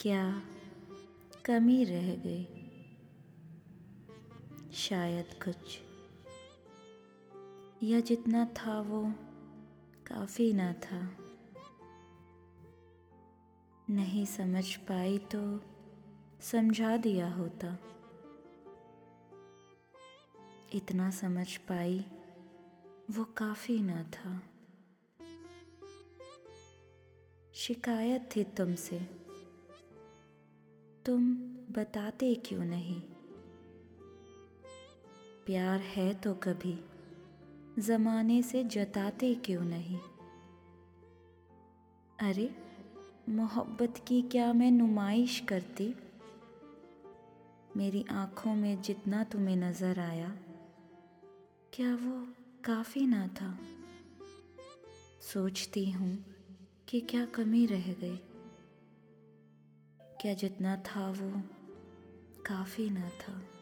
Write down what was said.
क्या कमी रह गई? शायद कुछ। या जितना था वो काफ़ी ना था। नहीं समझ पाई तो समझा दिया होता। इतना समझ पाई वो काफ़ी ना था। शिकायत थी तुमसे। तुम बताते क्यों नहीं? प्यार है तो कभी जमाने से जताते क्यों नहीं? अरे, मोहब्बत की क्या मैं नुमाइश करती? मेरी आँखों में जितना तुम्हें नज़र आया, क्या वो काफ़ी ना था? सोचती हूँ कि क्या कमी रह गई। क्या जितना था वो काफ़ी ना था।